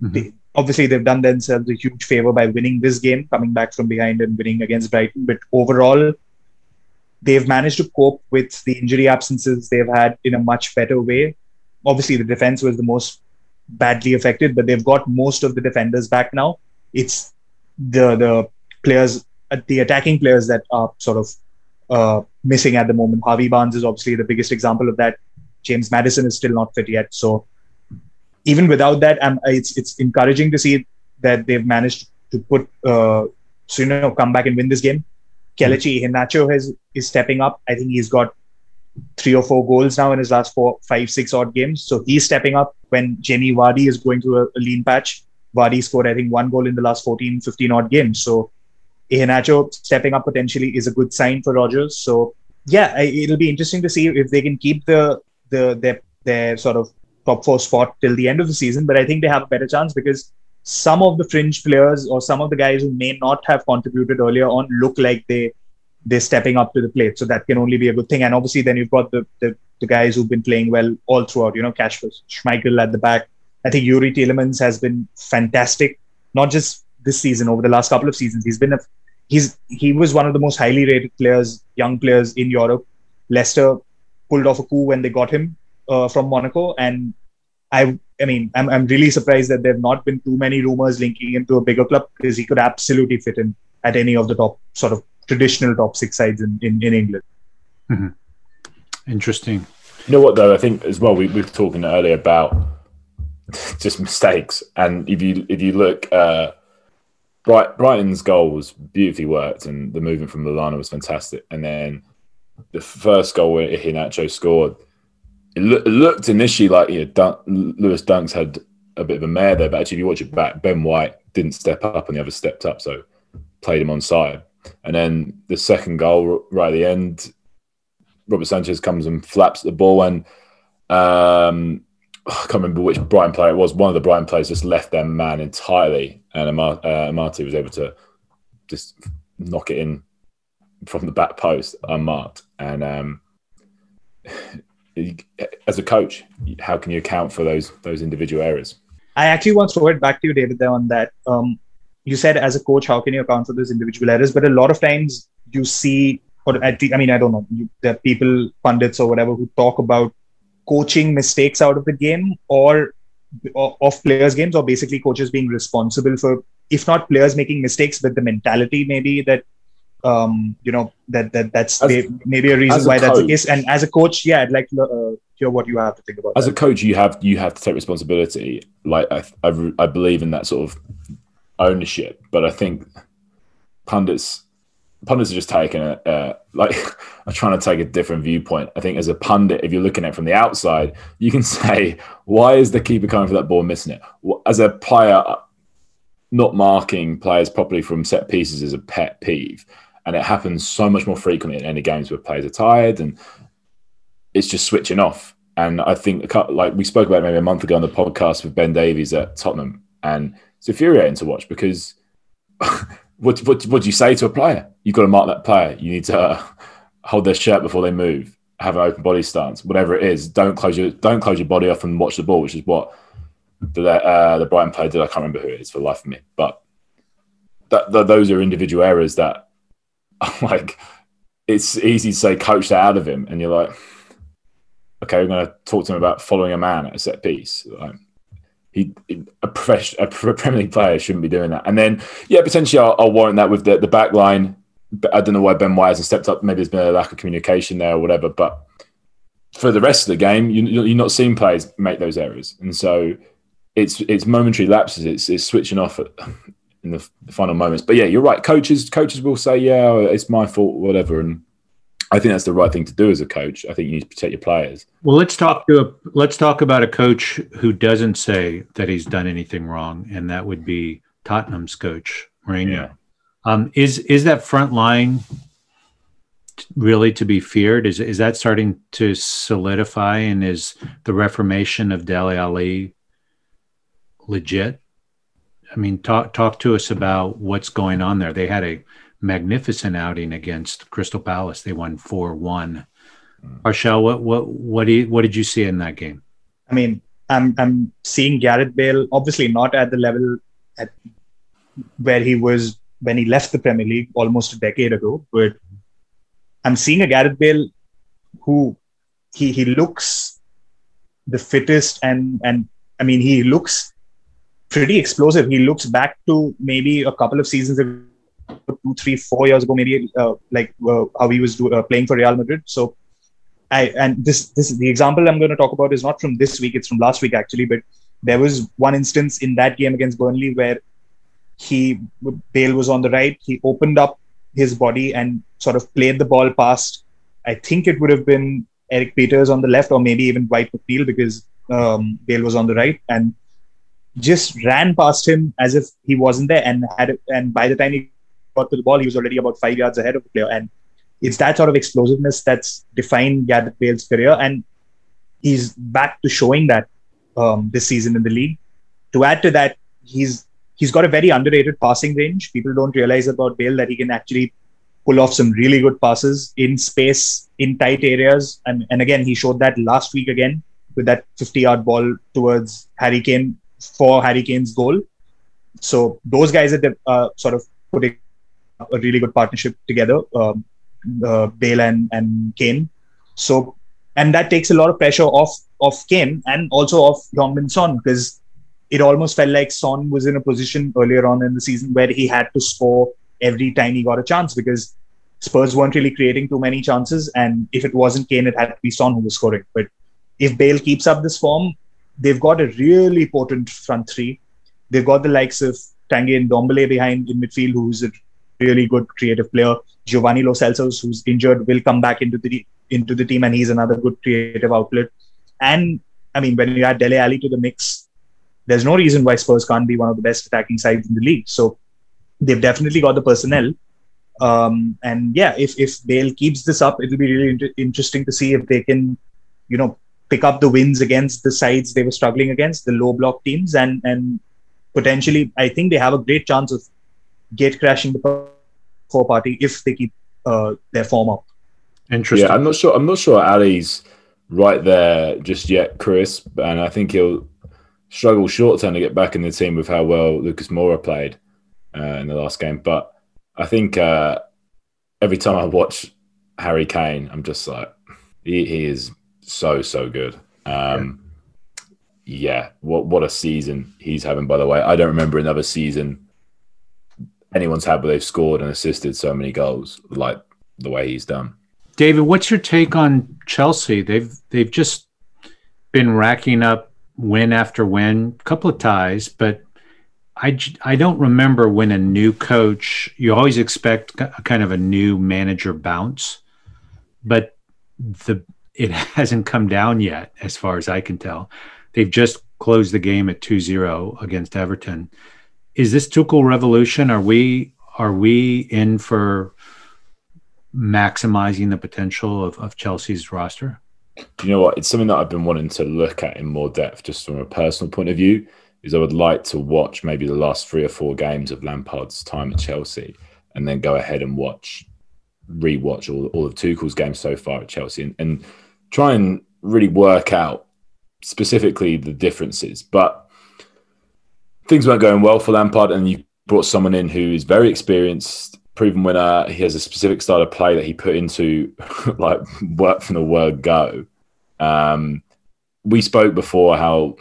Mm-hmm. They, obviously, they've done themselves a huge favor by winning this game, coming back from behind and winning against Brighton. But overall, they've managed to cope with the injury absences they've had in a much better way. Obviously, the defense was the most badly affected, but they've got most of the defenders back now. It's the the players, uh, the attacking players that are sort of uh, missing at the moment. Harvey Barnes is obviously the biggest example of that. James Maddison is still not fit yet. So even without that, um, it's it's encouraging to see that they've managed to put uh, so you know come back and win this game. Kelechi Iheanacho has is stepping up. I think he's got three or four goals now in his last four, five, six odd games. So he's stepping up when Jamie Vardy is going through a, a lean patch. Vardy scored, I think, one goal in the last 14, 15 odd games. So Iheanacho stepping up potentially is a good sign for Rodgers. So yeah, I, it'll be interesting to see if they can keep the the their their sort of top four spot till the end of the season. But I think they have a better chance because some of the fringe players or some of the guys who may not have contributed earlier on look like they they're stepping up to the plate. So that can only be a good thing. And obviously, then you've got the the, the guys who've been playing well all throughout. You know, Kasper Schmeichel at the back. I think Youri Tielemans has been fantastic, not just this season, over the last couple of seasons. He's been a he's he was one of the most highly rated players, young players in Europe. Leicester pulled off a coup when they got him uh, from Monaco, and I I mean I'm I'm really surprised that there've not been too many rumors linking him to a bigger club because he could absolutely fit in at any of the top sort of traditional top six sides in, in, in England. Mm-hmm. Interesting. You know what, though? I think as well, we, we were talking earlier about [laughs] just mistakes. And if you if you look, uh, Bright, Brighton's goal was beautifully worked, and the movement from Lallana was fantastic. And then the first goal where Iheanacho scored, it, it looked initially like yeah, Dun- Lewis Dunks had a bit of a mare there, but actually, if you watch it back, Ben White didn't step up, and the other stepped up, so played him on side. And then the second goal right at the end, Robert Sanchez comes and flaps the ball, and um, [sighs] I can't remember which Brighton player it was. One of the Brighton players just left their man entirely, and Amar- uh, Amartey was able to just knock it in from the back post unmarked. And um, as a coach, how can you account for those those individual errors? I actually want to throw it back to you, David, there on that. Um, you said as a coach, how can you account for those individual errors? But a lot of times you see, or I, think, I mean, I don't know, you, there are people, pundits or whatever, who talk about coaching mistakes out of the game or, or of players' games, or basically coaches being responsible for, if not players making mistakes, but the mentality maybe that um, you know that that that's as, maybe a reason why a that's the case. And as a coach, yeah, I'd like to uh, hear what you have to think about. As that. a coach, you have you have to take responsibility. Like I, I, I believe in that sort of ownership. But I think pundits pundits are just taking a uh, like [laughs] are trying to take a different viewpoint. I think as a pundit, if you're looking at it from the outside, you can [laughs] say, "Why is the keeper coming for that ball missing it?" As a player, not marking players properly from set pieces is a pet peeve, and it happens so much more frequently in any games where players are tired and it's just switching off. And I think, like we spoke about maybe a month ago on the podcast with Ben Davies at Tottenham, and it's infuriating to watch because [laughs] what, what, what do you say to a player? You've got to mark that player. You need to uh, hold their shirt before they move, have an open body stance, whatever it is. Don't close your don't close your body off and watch the ball, which is what the uh, the Brighton player did. I can't remember who it is for the life of me, but that, that those are individual errors that [laughs] like it's easy to say coach that out of him, and you're like, okay, we're going to talk to him about following a man at a set piece. Like, he, a professional, a [laughs] Premier League player shouldn't be doing that. And then, yeah, potentially I'll, I'll warrant that with the, the back line. I don't know why Ben White hasn't stepped up. Maybe there's been a lack of communication there or whatever. But for the rest of the game, you, you're not seeing players make those errors, and so it's it's momentary lapses. It's it's switching off at, in the final moments. But yeah, you're right. Coaches coaches will say, "Yeah, it's my fault," whatever, and I think that's the right thing to do as a coach. I think you need to protect your players. Well, let's talk to a, let's talk about a coach who doesn't say that he's done anything wrong, and that would be Tottenham's coach Mourinho. Yeah. Um, is is that front line really to be feared? Is is that starting to solidify, and is the reformation of Dele Alli legit? I mean, talk talk to us about what's going on there. They had a magnificent outing against Crystal Palace. They won four one. Hmm. Harshal, what what what, do you, what did you see in that game? I mean, I'm I'm seeing Gareth Bale obviously not at the level at where he was when he left the Premier League almost a decade ago, but I'm seeing a Gareth Bale who he he looks the fittest and and I mean he looks pretty explosive. He looks back to maybe a couple of seasons ago two, three, four years ago, maybe uh, like uh, how he was do, uh, playing for Real Madrid. So, I and this this is the example I'm going to talk about is not from this week; it's from last week actually. But there was one instance in that game against Burnley where he Bale was on the right. He opened up his body and sort of played the ball past. I think it would have been Erik Pieters on the left, or maybe even Dwight McNeil because um, Bale was on the right, and just ran past him as if he wasn't there, and had it, and by the time he got to the ball, he was already about five yards ahead of the player. And it's that sort of explosiveness that's defined Gareth Bale's career. And he's back to showing that um, this season in the league. To add to that, he's he's got a very underrated passing range. People don't realize about Bale that he can actually pull off some really good passes in space, in tight areas. And, and again, he showed that last week again with that 50 yard ball towards Harry Kane for Harry Kane's goal. So those guys are uh, sort of putting a really good partnership together, um, uh, Bale and, and Kane. So, and that takes a lot of pressure off of Kane and also off Heung-min Son because it almost felt like Son was in a position earlier on in the season where he had to score every time he got a chance because Spurs weren't really creating too many chances. And if it wasn't Kane, it had to be Son who was scoring. But if Bale keeps up this form, they've got a really potent front three. They've got the likes of Tanguy Ndombele behind in midfield, who's a really good creative player. Giovanni Lo who's injured, will come back into the into the team, and he's another good creative outlet. And I mean, when you add Dele Alli to the mix, there's no reason why Spurs can't be one of the best attacking sides in the league. So they've definitely got the personnel. Um, and yeah, if if Bale keeps this up, it'll be really inter- interesting to see if they can, you know, pick up the wins against the sides they were struggling against, the low block teams, and and potentially, I think they have a great chance of gate crashing the four party if they keep uh, their form up. Interesting. Yeah, I'm not sure. I'm not sure Alli's right there just yet, Chris, and I think he'll struggle short term to get back in the team with how well Lucas Moura played uh, in the last game. But I think uh, every time I watch Harry Kane, I'm just like, he, he is so so good. Um, yeah. what what a season he's having. By the way, I don't remember another season anyone's had where they've scored and assisted so many goals like the way he's done. David, what's your take on Chelsea? They've they've just been racking up win after win, a couple of ties, but I, I don't remember when a new coach, you always expect a kind of a new manager bounce, but the it [laughs] hasn't come down yet, as far as I can tell. They've just closed the game at 2 0 against Everton is this Tuchel revolution? Are we are we in for maximizing the potential of, of Chelsea's roster? you know what? It's something that I've been wanting to look at in more depth, just from a personal point of view. Is I would like to watch maybe the last three or four games of Lampard's time at Chelsea, and then go ahead and watch, rewatch all all of Tuchel's games so far at Chelsea, and, and try and really work out specifically the differences. But things weren't going well for Lampard, and you brought someone in who is very experienced, proven winner. He has a specific style of play that he put into [laughs] like work from the word go. Um, we spoke before how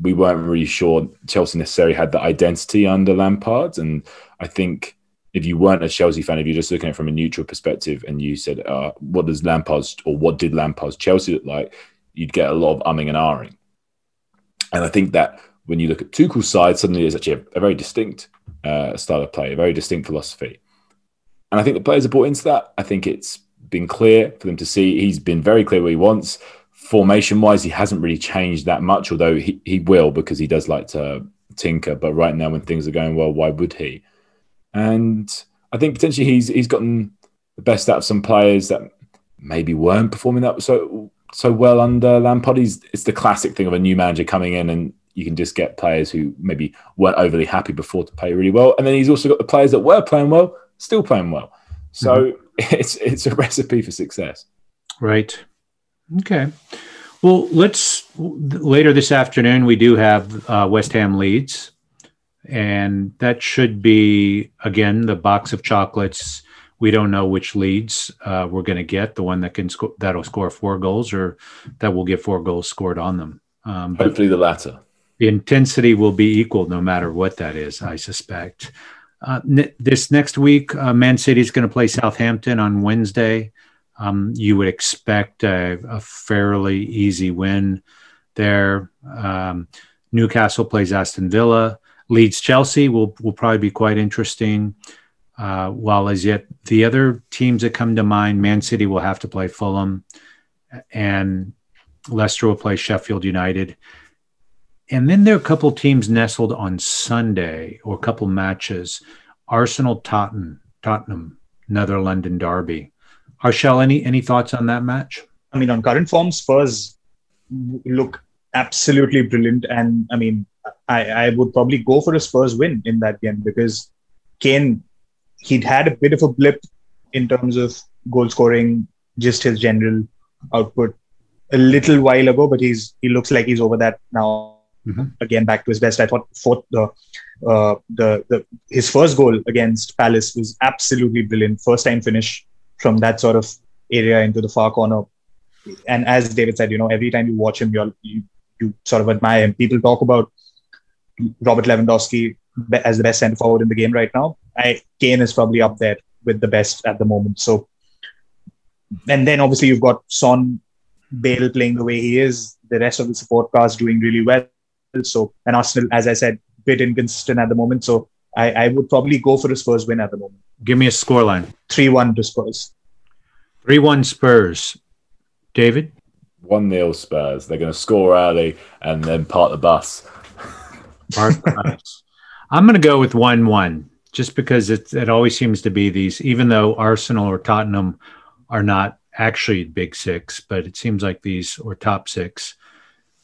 we weren't really sure Chelsea necessarily had the identity under Lampard, and I think if you weren't a Chelsea fan, if you're just looking at it from a neutral perspective, and you said, uh, "What does Lampard's or what did Lampard's Chelsea look like?" you'd get a lot of umming and ahhing. And I think that when you look at Tuchel's side, suddenly there's actually a, a very distinct uh, style of play, a very distinct philosophy. And I think the players are bought into that. I think it's been clear for them to see. He's been very clear what he wants. Formation wise, he hasn't really changed that much, although he, he will because he does like to tinker. But right now, when things are going well, why would he? And I think potentially he's he's gotten the best out of some players that maybe weren't performing that so so well under Lampard. He's, it's the classic thing of a new manager coming in and you can just get players who maybe weren't overly happy before to play really well. And then he's also got the players that were playing well, still playing well. So mm-hmm. [laughs] it's it's a recipe for success. Right. Okay. Well, let's later this afternoon we do have uh, West Ham Leeds, and that should be again the box of chocolates. We don't know which Leeds uh, we're going to get. The one that can sco- that'll score four goals or that will get four goals scored on them. Um, hopefully the latter. the intensity will be equal no matter what that is i suspect. Uh, n- this next week uh, man city is going to play southampton on wednesday. Um, you would expect a, a, fairly easy win there. Um, newcastle plays aston villa leeds chelsea will, will probably be quite interesting uh, while as yet the other teams that come to mind, Man City will have to play Fulham, and Leicester will play Sheffield United. And then there are a couple teams nestled on Sunday, or a couple matches. Arsenal, Tottenham, Tottenham, another London derby. Harshal, any any thoughts on that match? I mean, on current form, Spurs look absolutely brilliant, and I mean, I, I would probably go for a Spurs win in that game because Kane he'd had a bit of a blip in terms of goal scoring, just his general output a little while ago, but he's he looks like he's over that now. Mm-hmm. Again, back to his best. I thought fourth the uh, the the his first goal against Palace was absolutely brilliant. First time finish from that sort of area into the far corner. And as David said, you know, every time you watch him, you you you sort of admire him. People talk about Robert Lewandowski as the best centre forward in the game right now. I, Kane is probably up there with the best at the moment. So, and then obviously you've got Son, Bale playing the way he is. The rest of the support cast doing really well. So, and Arsenal, as I said, bit inconsistent at the moment. So, I, I would probably go for a Spurs win at the moment. Give me a scoreline. Three-one to Spurs. Three-one Spurs. David. One 0 Spurs. They're going to score early and then part the bus. I'm going to go with 1 1 just because it, it always seems to be these, even though Arsenal or Tottenham are not actually big six, but it seems like these or top six,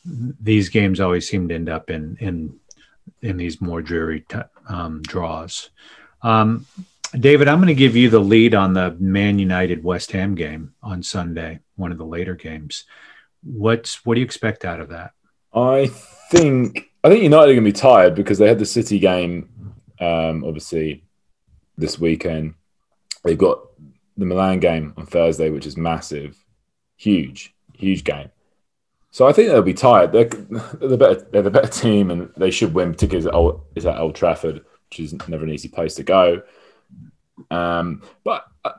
these games always seem to end up in in in these more dreary t- um, draws. Um, David, I'm going to give you the lead on the Man United West Ham game on Sunday, one of the later games. What's what do you expect out of that? I think I think United are going to be tired because they had the City game, um, obviously, this weekend. They've got the Milan game on Thursday, which is massive, huge, huge game. So I think they'll be tired. They're, the better. They're the better team, and they should win. Particularly at Old, is at Old Trafford, which is never an easy place to go. Um, but uh,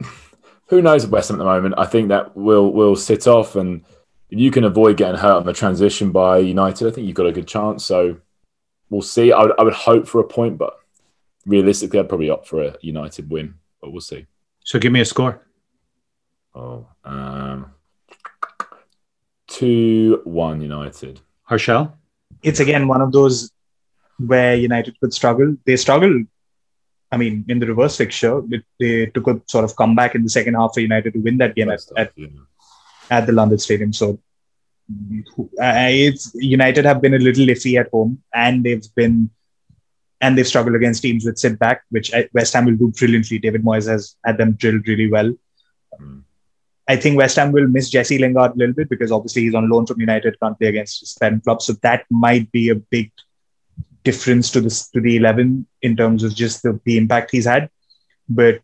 who knows West Ham at the moment? I think that will will sit off and if you can avoid getting hurt on the transition by United, I think you've got a good chance. So we'll see. I would, I would hope for a point, but realistically, I'd probably opt for a United win, but we'll see. So give me a score. Oh, um, 2 1 United. Harshal? It's again one of those where United could struggle. They struggled. I mean, in the reverse fixture, it, they took a sort of comeback in the second half for United to win that game at, at, yeah. At the London Stadium. So it's United have been a little iffy at home, and they've been and they've struggled against teams with sit back, which West Ham will do brilliantly. David Moyes has had them drilled really well. Mm. I think West Ham will miss Jesse Lingard a little bit because obviously he's on loan from United, can't play against his parent club. So that might be a big difference to this to the eleven in terms of just the, the impact he's had. But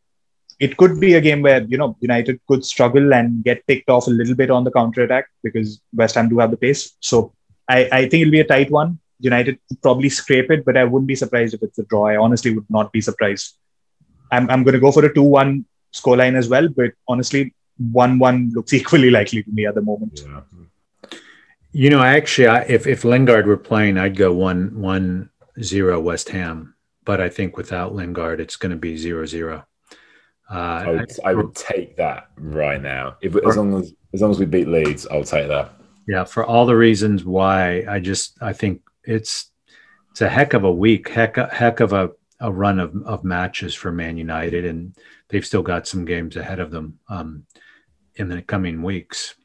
it could be a game where you know United could struggle and get picked off a little bit on the counter attack because West Ham do have the pace. So I, I think it'll be a tight one. United probably scrape it, but I wouldn't be surprised if it's a draw. I honestly would not be surprised. I'm, I'm going to go for a 2 1 scoreline as well, but honestly, 1 1 looks [laughs] equally likely to me at the moment. Yeah. You know, actually, I, if, if Lingard were playing, I'd go 1 1 0 West Ham. But I think without Lingard, it's going to be 0 0. Uh, I, would, I, would, take that right now. If, as long as as long as we beat Leeds, I'll take that. Yeah, for all the reasons why I just I think it's it's a heck of a week, heck heck of a, a run of, of matches for Man United, and they've still got some games ahead of them um, in the coming weeks.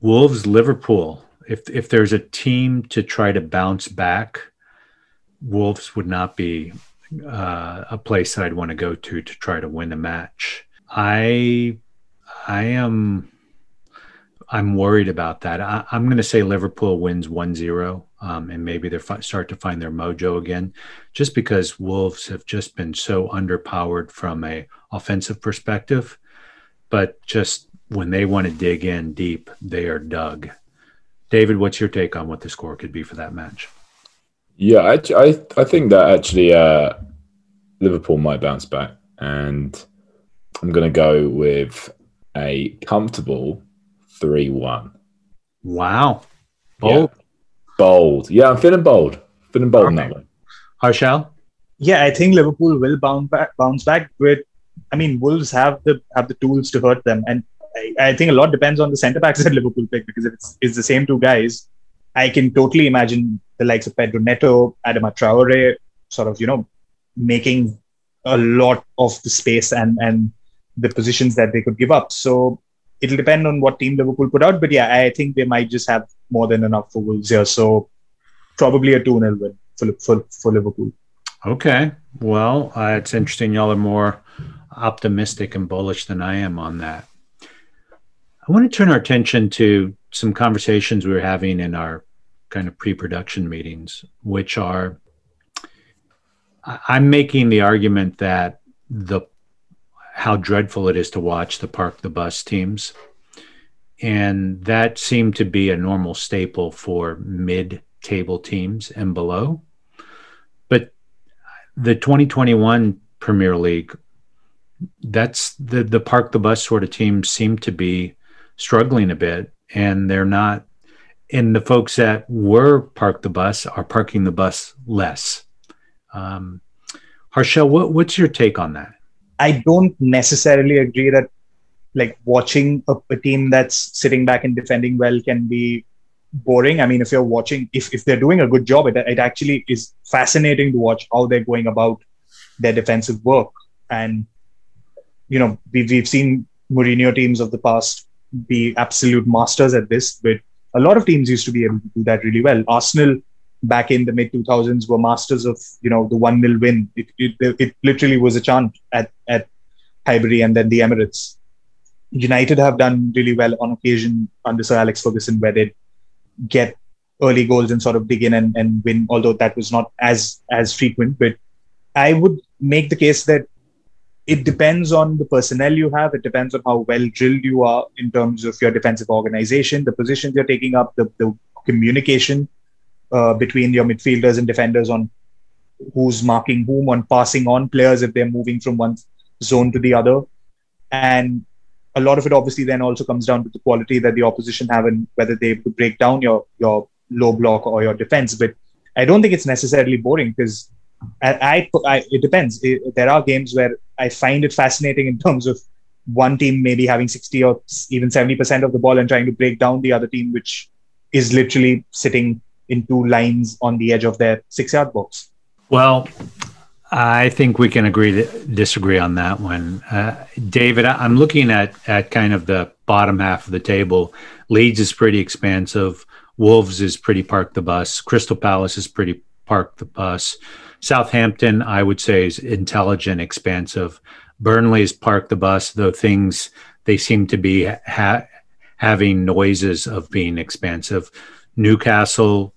Wolves, Liverpool. If if there's a team to try to bounce back, Wolves would not be uh, a place that I'd want to go to to try to win a match. I I am I'm worried about that. I, am going to say Liverpool wins 1-0 um, and maybe they start to find their mojo again just because Wolves have just been so underpowered from a offensive perspective but just when they want to dig in deep they are dug. David, what's your take on what the score could be for that match? Yeah, I, I, I think that actually uh, Liverpool might bounce back, and I'm going to go with a comfortable three-one. Wow, bold, yeah. bold. Yeah, I'm feeling bold. Feeling bold okay. in that one. Harshal. Yeah, I think Liverpool will bounce back. Bounce back, but I mean, Wolves have the have the tools to hurt them, and I, I think a lot depends on the centre backs that Liverpool pick because if it's, it's the same two guys, I can totally imagine the likes of Pedro Neto, Adama Traore, sort of, you know, making a lot of the space and, and the positions that they could give up. So it'll depend on what team Liverpool put out. But yeah, I think they might just have more than enough for Wolves here. So probably a 2 0 win for, for, for Liverpool. Okay. Well, uh, it's interesting. Y'all are more optimistic and bullish than I am on that. I want to turn our attention to some conversations we were having in our kind of pre-production meetings, which are I'm making the argument that the how dreadful it is to watch the park the bus teams. And that seemed to be a normal staple for mid table teams and below. But the 2021 Premier League, that's the the park the bus sort of teams seem to be struggling a bit and they're not and the folks that were parked the bus are parking the bus less. Um, Harshal, what, what's your take on that? I don't necessarily agree that like watching a, a, team that's sitting back and defending well can be boring. I mean, if you're watching, if, if they're doing a good job, it, it actually is fascinating to watch how they're going about their defensive work. And, you know, we've, we've seen Mourinho teams of the past be absolute masters at this, but a lot of teams used to be able to do that really well. Arsenal back in the mid 2000s were masters of you know the one nil win. It, it, it literally was a chant at at Highbury and then the Emirates. United have done really well on occasion under Sir Alex Ferguson, where they get early goals and sort of dig in and, and win. Although that was not as as frequent, but I would make the case that it depends on the personnel you have. It depends on how well drilled you are in terms of your defensive organization, the positions you're taking up, the, the communication uh, between your midfielders and defenders on who's marking whom, on passing on players if they're moving from one zone to the other. And a lot of it obviously then also comes down to the quality that the opposition have and whether they break down your your low block or your defense. But I don't think it's necessarily boring because I, I, I, it depends. It, there are games where I find it fascinating in terms of one team maybe having 60 or even 70% of the ball and trying to break down the other team, which is literally sitting in two lines on the edge of their six yard box. Well, I think we can agree to disagree on that one. Uh, David, I'm looking at, at kind of the bottom half of the table. Leeds is pretty expansive. Wolves is pretty park the bus. Crystal Palace is pretty park the bus. Southampton, I would say, is intelligent, expansive. Burnley is park the bus, though things they seem to be ha- having noises of being expansive. Newcastle,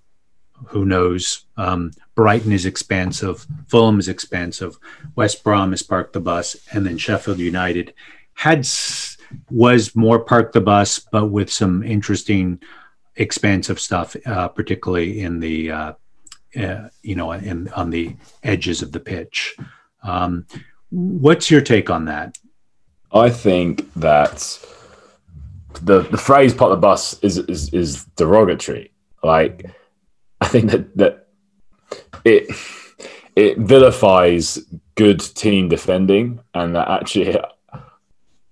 who knows? Um, Brighton is expansive. Fulham is expansive. West Brom is park the bus, and then Sheffield United had was more park the bus, but with some interesting expansive stuff, uh, particularly in the uh, uh, you know in on the edges of the pitch. Um, what's your take on that? I think that the the phrase "part the bus" is, is is derogatory. Like, I think that that it it vilifies good team defending, and that actually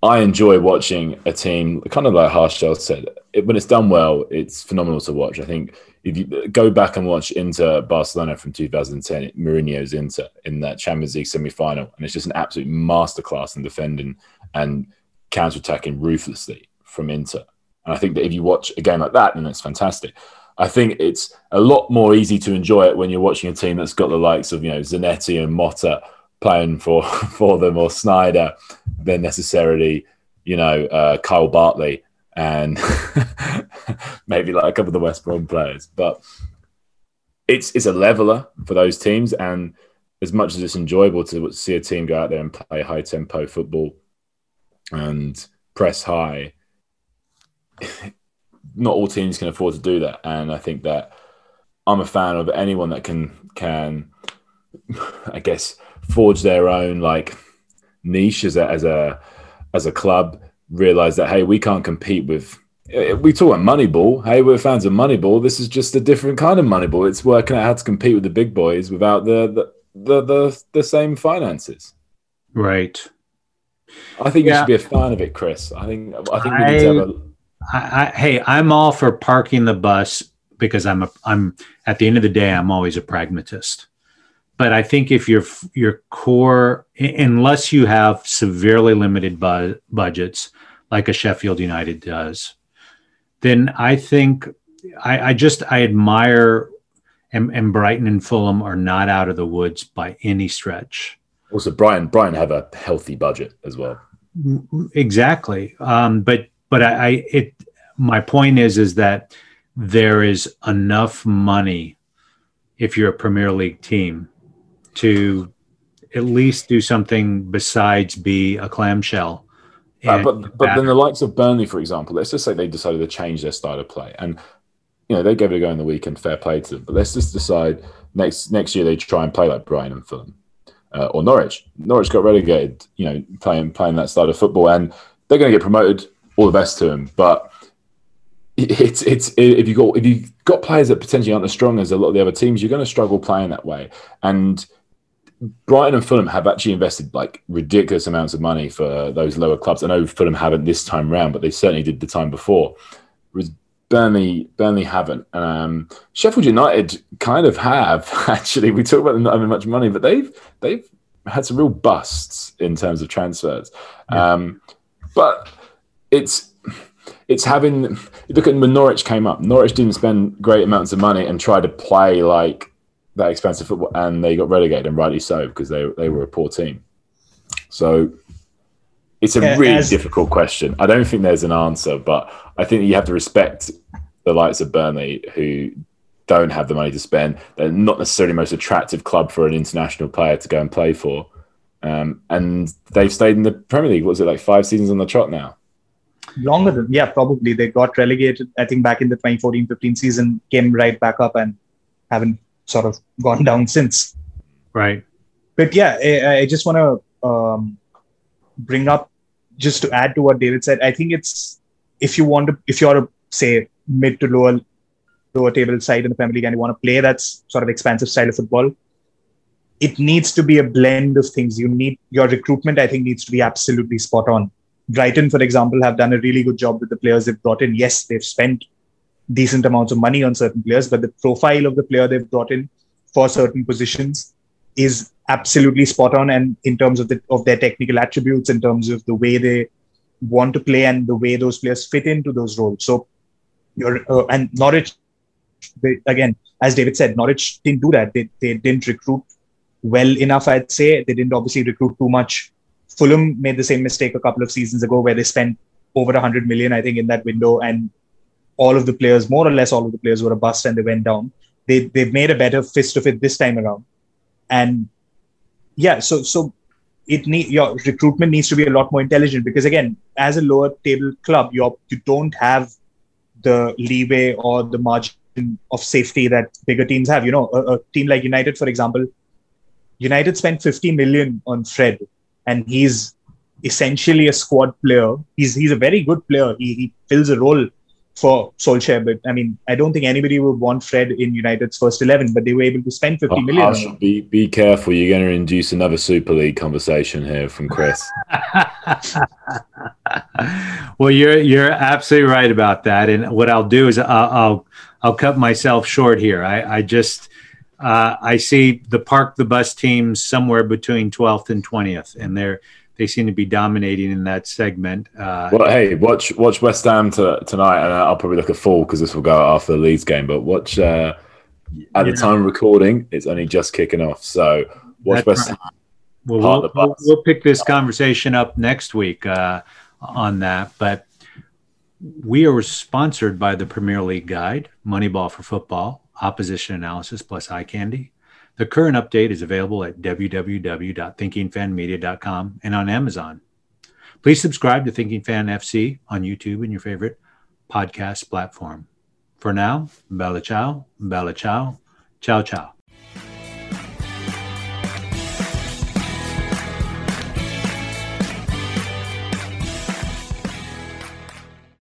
I enjoy watching a team, kind of like Harshal said, it, when it's done well, it's phenomenal to watch. I think if you go back and watch Inter Barcelona from 2010, Mourinho's Inter in that Champions League semi-final, and it's just an absolute masterclass in defending and counter-attacking ruthlessly from Inter. And I think that if you watch a game like that, then it's fantastic. I think it's a lot more easy to enjoy it when you're watching a team that's got the likes of you know Zanetti and Motta playing for [laughs] for them or Sneijder than necessarily you know uh, Kyle Bartley and [laughs] maybe like a couple of the West Brom players. But it's it's a leveler for those teams, and as much as it's enjoyable to see a team go out there and play high tempo football and press high, [laughs] not all teams can afford to do that, and I think that I'm a fan of anyone that can can [laughs] I guess forge their own like niche as a as a as a club realize that hey we can't compete with eh, we talk about moneyball. Hey we're fans of moneyball. This is just a different kind of moneyball. It's working out how to compete with the big boys without the the the the, the same finances. Right. I think yeah. you should be a fan of it chris. I think i think we need to have a I, I, hey i'm all for parking the bus because i'm a i'm at the end of the day i'm always a pragmatist. But I think if your your core, unless you have severely limited bu- budgets like a Sheffield United does, then I think I, I just I admire and, and, Brighton and Fulham are not out of the woods by any stretch. Also, Brighton Brighton have a healthy budget as well. Exactly, um, but but I, I it my point is is that there is enough money if you're a Premier League team to at least do something besides be a clamshell. Uh, but but then the likes of Burnley, for example, let's just say they decided to change their style of play, and you know they gave it a go in the weekend. Fair play to them. But let's just decide next next year they try and play like Brighton and Fulham uh, or Norwich. Norwich got relegated, you know, playing playing that style of football, and they're going to get promoted. All the best to them, but it's it's if you got if you got players that potentially aren't as strong as a lot of the other teams, you're going to struggle playing that way, and Brighton and Fulham have actually invested like ridiculous amounts of money for those lower clubs. I know Fulham haven't this time round, but they certainly did the time before. Whereas Burnley, Burnley haven't. Um, Sheffield United kind of have [laughs] actually. We talk about them not having much money, but they've they've had some real busts in terms of transfers. Yeah. Um, but it's it's having. Look at when Norwich came up. Norwich didn't spend great amounts of money and try to play like that expensive football, and they got relegated, and rightly so because they they were a poor team. So it's a really As, difficult question. I don't think there's an answer, but I think you have to respect the likes of Burnley who don't have the money to spend. They're not necessarily the most attractive club for an international player to go and play for. Um, and they've stayed in the Premier League. What was it like five seasons on the trot now? Longer than yeah, probably. They got relegated. I think back in the 2014-15 season, came right back up and haven't sort of gone down [laughs] since. Right. But yeah, I, I just want to um, bring up just to add to what David said. I think it's if you want to, if you're a say mid to lower lower table side in the Premier League and you want to play that sort of expansive style of football, it needs to be a blend of things. You need your recruitment. I think needs to be absolutely spot on. Brighton, for example, have done a really good job with the players they've brought in. Yes, they've spent decent amounts of money on certain players, but the profile of the player they've brought in for certain positions is absolutely spot on. And in terms of the of their technical attributes, in terms of the way they want to play and the way those players fit into those roles. So you're uh, and Norwich they, again, as David said, Norwich didn't do that. They they didn't recruit well enough. I'd say they didn't obviously recruit too much. Fulham made the same mistake a couple of seasons ago where they spent over 100 million, I think, in that window, and all of the players, more or less all of the players, were a bust and they went down. They they've made a better fist of it this time around, and yeah, so so it need your recruitment needs to be a lot more intelligent because again, as a lower table club, you you don't have the leeway or the margin of safety that bigger teams have. You know, a, a team like United, for example, United spent 50 million on Fred, and he's essentially a squad player. He's he's a very good player. He, he fills a role for Solskjaer, but I mean, I don't think anybody would want Fred in United's first eleven. But they were able to spend fifty million. Be be careful. You're going to induce another Super League conversation here from Chris. [laughs] well, you're you're absolutely right about that. And what I'll do is I'll I'll, I'll cut myself short here. I, I just uh, I see the park the bus teams somewhere between 12th and 20th, and they're they seem to be dominating in that segment. Uh, well, hey, watch watch West Ham to, tonight, and I'll probably look a fool because this will go after the Leeds game. But watch uh, at the time of recording, it's only just kicking off. So watch West Ham. Well, we'll, we'll, we'll, pick this conversation up next week uh, on that. But we are sponsored by the Premier League Guide, Moneyball for Football, Opposition Analysis plus Eye Candy. The current update is available at www.thinkingfanmedia.com and on Amazon. Please subscribe to Thinking Fan FC on YouTube and your favorite podcast platform. For now, bella ciao, bella ciao, ciao ciao.